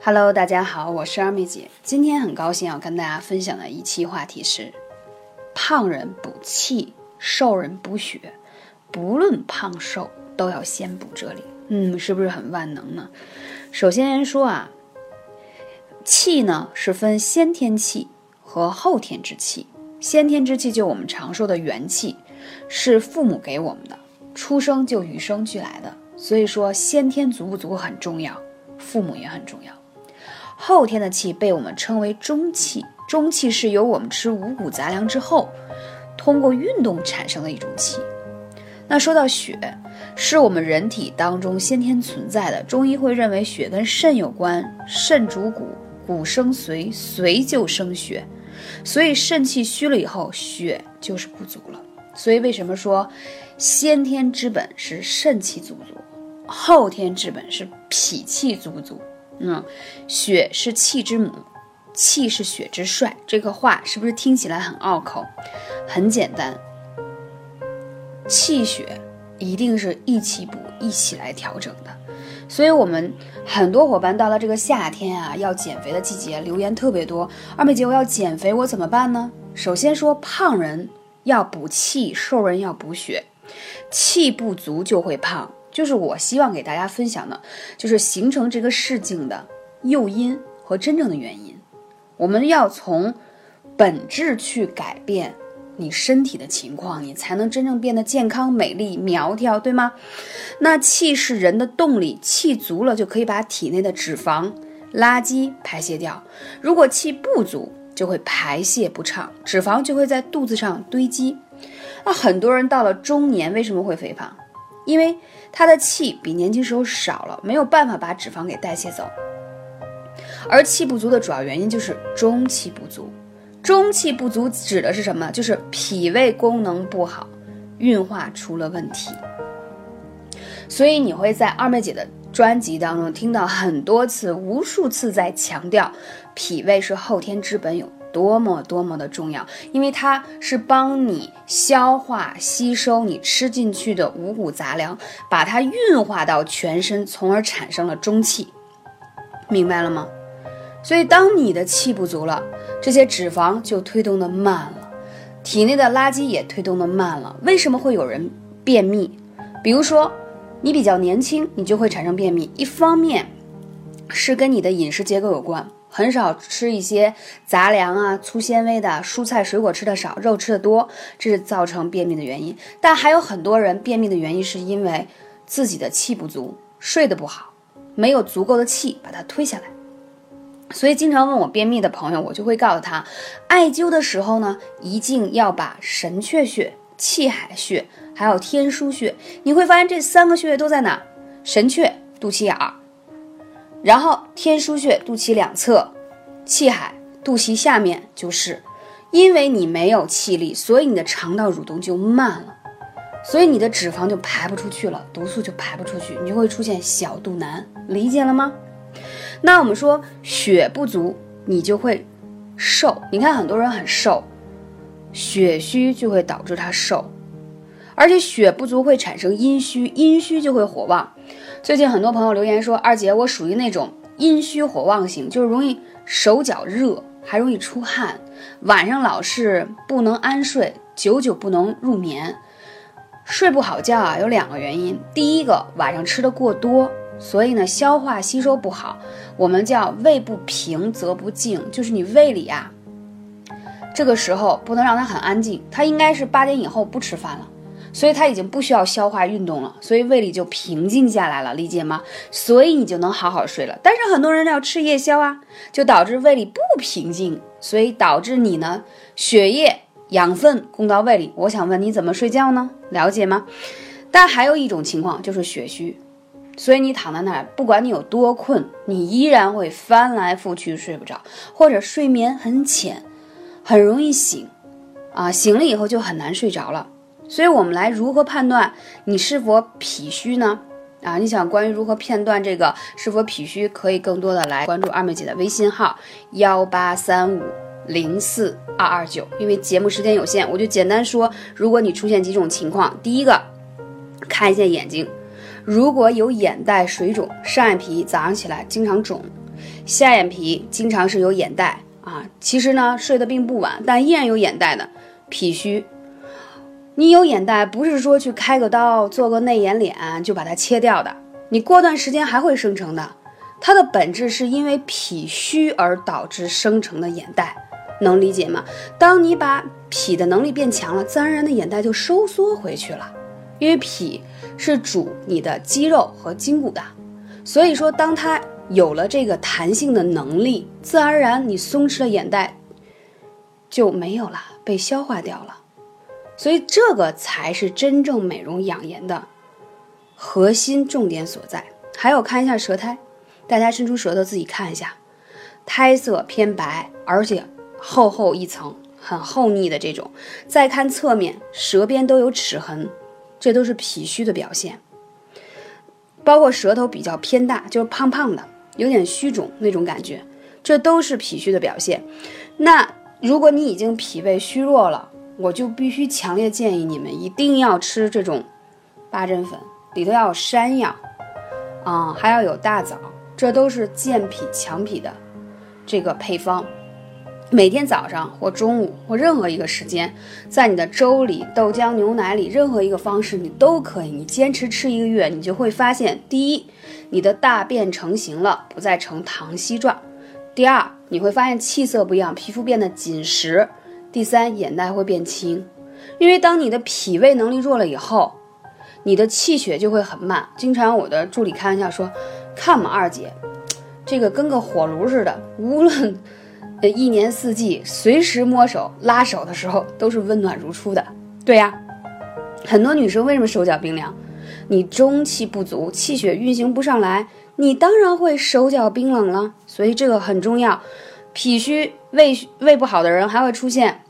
Hello，大家好，我是二妹姐。今天很高兴要跟大家分享的一期话题是：胖人补气，瘦人补血。不论胖瘦，都要先补这里。嗯，是不是很万能呢？首先说啊，气呢是分先天气和后天之气。先天之气就我们常说的元气，是父母给我们的，出生就与生俱来的。所以说先天足不足很重要，父母也很重要。后天的气被我们称为中气，中气是由我们吃五谷杂粮之后，通过运动产生的一种气。那说到血，是我们人体当中先天存在的。中医会认为血跟肾有关，肾主骨，骨生髓，髓就生血，所以肾气虚了以后，血就是不足了。所以为什么说先天之本是肾气足足，后天之本是脾气足不足？嗯，血是气之母，气是血之帅。这个话是不是听起来很拗口？很简单。气血一定是一起补，一起来调整的，所以，我们很多伙伴到了这个夏天啊，要减肥的季节，留言特别多。二妹姐，我要减肥，我怎么办呢？首先说，胖人要补气，瘦人要补血，气不足就会胖，就是我希望给大家分享的，就是形成这个事情的诱因和真正的原因。我们要从本质去改变。你身体的情况，你才能真正变得健康、美丽、苗条，对吗？那气是人的动力，气足了就可以把体内的脂肪、垃圾排泄掉。如果气不足，就会排泄不畅，脂肪就会在肚子上堆积。那很多人到了中年为什么会肥胖？因为他的气比年轻时候少了，没有办法把脂肪给代谢走。而气不足的主要原因就是中气不足。中气不足指的是什么？就是脾胃功能不好，运化出了问题。所以你会在二妹姐的专辑当中听到很多次、无数次在强调，脾胃是后天之本有多么多么的重要，因为它是帮你消化吸收你吃进去的五谷杂粮，把它运化到全身，从而产生了中气。明白了吗？所以当你的气不足了。这些脂肪就推动的慢了，体内的垃圾也推动的慢了。为什么会有人便秘？比如说，你比较年轻，你就会产生便秘。一方面是跟你的饮食结构有关，很少吃一些杂粮啊、粗纤维的蔬菜水果吃的少，肉吃的多，这是造成便秘的原因。但还有很多人便秘的原因是因为自己的气不足，睡得不好，没有足够的气把它推下来。所以，经常问我便秘的朋友，我就会告诉他，艾灸的时候呢，一定要把神阙穴、气海穴还有天枢穴，你会发现这三个穴位都在哪？神阙肚脐眼儿，然后天枢穴肚脐两侧，气海肚脐下面，就是因为你没有气力，所以你的肠道蠕动就慢了，所以你的脂肪就排不出去了，毒素就排不出去，你就会出现小肚腩，理解了吗？那我们说血不足，你就会瘦。你看很多人很瘦，血虚就会导致他瘦，而且血不足会产生阴虚，阴虚就会火旺。最近很多朋友留言说，二姐我属于那种阴虚火旺型，就是容易手脚热，还容易出汗，晚上老是不能安睡，久久不能入眠，睡不好觉啊，有两个原因，第一个晚上吃的过多。所以呢，消化吸收不好，我们叫胃不平则不静，就是你胃里啊，这个时候不能让它很安静，它应该是八点以后不吃饭了，所以它已经不需要消化运动了，所以胃里就平静下来了，理解吗？所以你就能好好睡了。但是很多人要吃夜宵啊，就导致胃里不平静，所以导致你呢血液养分供到胃里。我想问你怎么睡觉呢？了解吗？但还有一种情况就是血虚。所以你躺在那儿，不管你有多困，你依然会翻来覆去睡不着，或者睡眠很浅，很容易醒，啊，醒了以后就很难睡着了。所以我们来如何判断你是否脾虚呢？啊，你想关于如何判断这个是否脾虚，可以更多的来关注二妹姐的微信号幺八三五零四二二九。因为节目时间有限，我就简单说，如果你出现几种情况，第一个，看一下眼睛。如果有眼袋、水肿、上眼皮早上起来经常肿，下眼皮经常是有眼袋啊，其实呢睡得并不晚，但依然有眼袋的脾虚。你有眼袋不是说去开个刀做个内眼脸就把它切掉的，你过段时间还会生成的。它的本质是因为脾虚而导致生成的眼袋，能理解吗？当你把脾的能力变强了，自然而然的眼袋就收缩回去了。因为脾是主你的肌肉和筋骨的，所以说当它有了这个弹性的能力，自然而然你松弛的眼袋就没有了，被消化掉了。所以这个才是真正美容养颜的核心重点所在。还有看一下舌苔。大家伸出舌头自己看一下，苔色偏白，而且厚厚一层，很厚腻的这种。再看侧面，舌边都有齿痕，这都是脾虚的表现。包括舌头比较偏大，就是胖胖的，有点虚肿那种感觉，这都是脾虚的表现。那如果你已经脾胃虚弱了，我就必须强烈建议你们一定要吃这种八珍粉，里头要有山药，啊，还要有大枣。这都是健脾强脾的这个配方，每天早上或中午或任何一个时间，在你的粥里、豆浆、牛奶里，任何一个方式你都可以。你坚持吃一个月，你就会发现：第一，你的大便成型了，不再呈糖稀状；第二，你会发现气色不一样，皮肤变得紧实；第三，眼袋会变轻。因为当你的脾胃能力弱了以后，你的气血就会很慢。经常我的助理开玩笑说。看嘛，二姐，这个跟个火炉似的，无论呃一年四季，随时摸手拉手的时候都是温暖如初的。对呀，很多女生为什么手脚冰凉？你中气不足，气血运行不上来，你当然会手脚冰冷了。所以这个很重要。脾虚、胃胃不好的人还会出现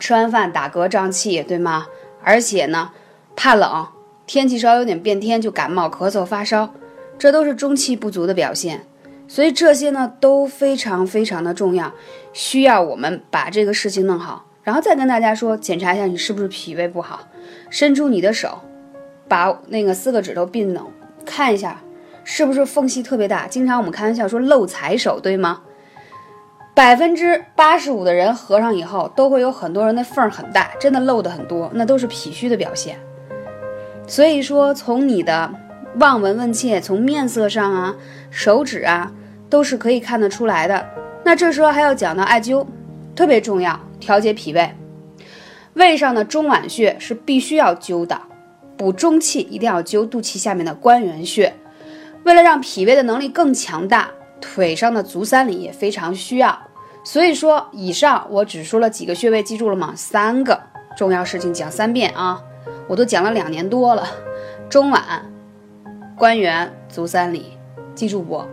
吃完饭打嗝胀气，对吗？而且呢，怕冷，天气稍微有点变天就感冒、咳嗽、发烧。这都是中气不足的表现，所以这些呢都非常非常的重要，需要我们把这个事情弄好，然后再跟大家说，检查一下你是不是脾胃不好，伸出你的手，把那个四个指头并拢，看一下是不是缝隙特别大。经常我们开玩笑说漏财手，对吗？百分之八十五的人合上以后，都会有很多人的缝很大，真的漏的很多，那都是脾虚的表现。所以说，从你的。望闻问切，从面色上啊、手指啊，都是可以看得出来的。那这时候还要讲到艾灸，特别重要，调节脾胃。胃上的中脘穴是必须要灸的，补中气一定要灸肚脐下面的关元穴。为了让脾胃的能力更强大，腿上的足三里也非常需要。所以说，以上我只说了几个穴位，记住了吗？三个重要事情讲三遍啊，我都讲了两年多了，中脘。关元足三里，记住不？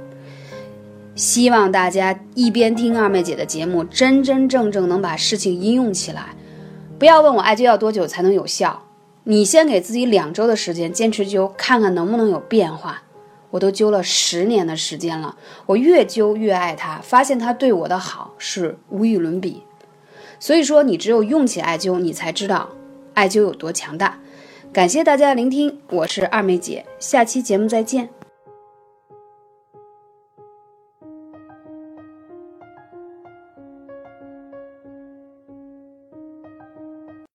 希望大家一边听二妹姐的节目，真真正正能把事情应用起来。不要问我艾灸要多久才能有效，你先给自己两周的时间坚持灸，看看能不能有变化。我都灸了十年的时间了，我越灸越爱它，发现它对我的好是无与伦比。所以说，你只有用起艾灸，你才知道艾灸有多强大。感谢大家的聆听，我是二妹姐，下期节目再见。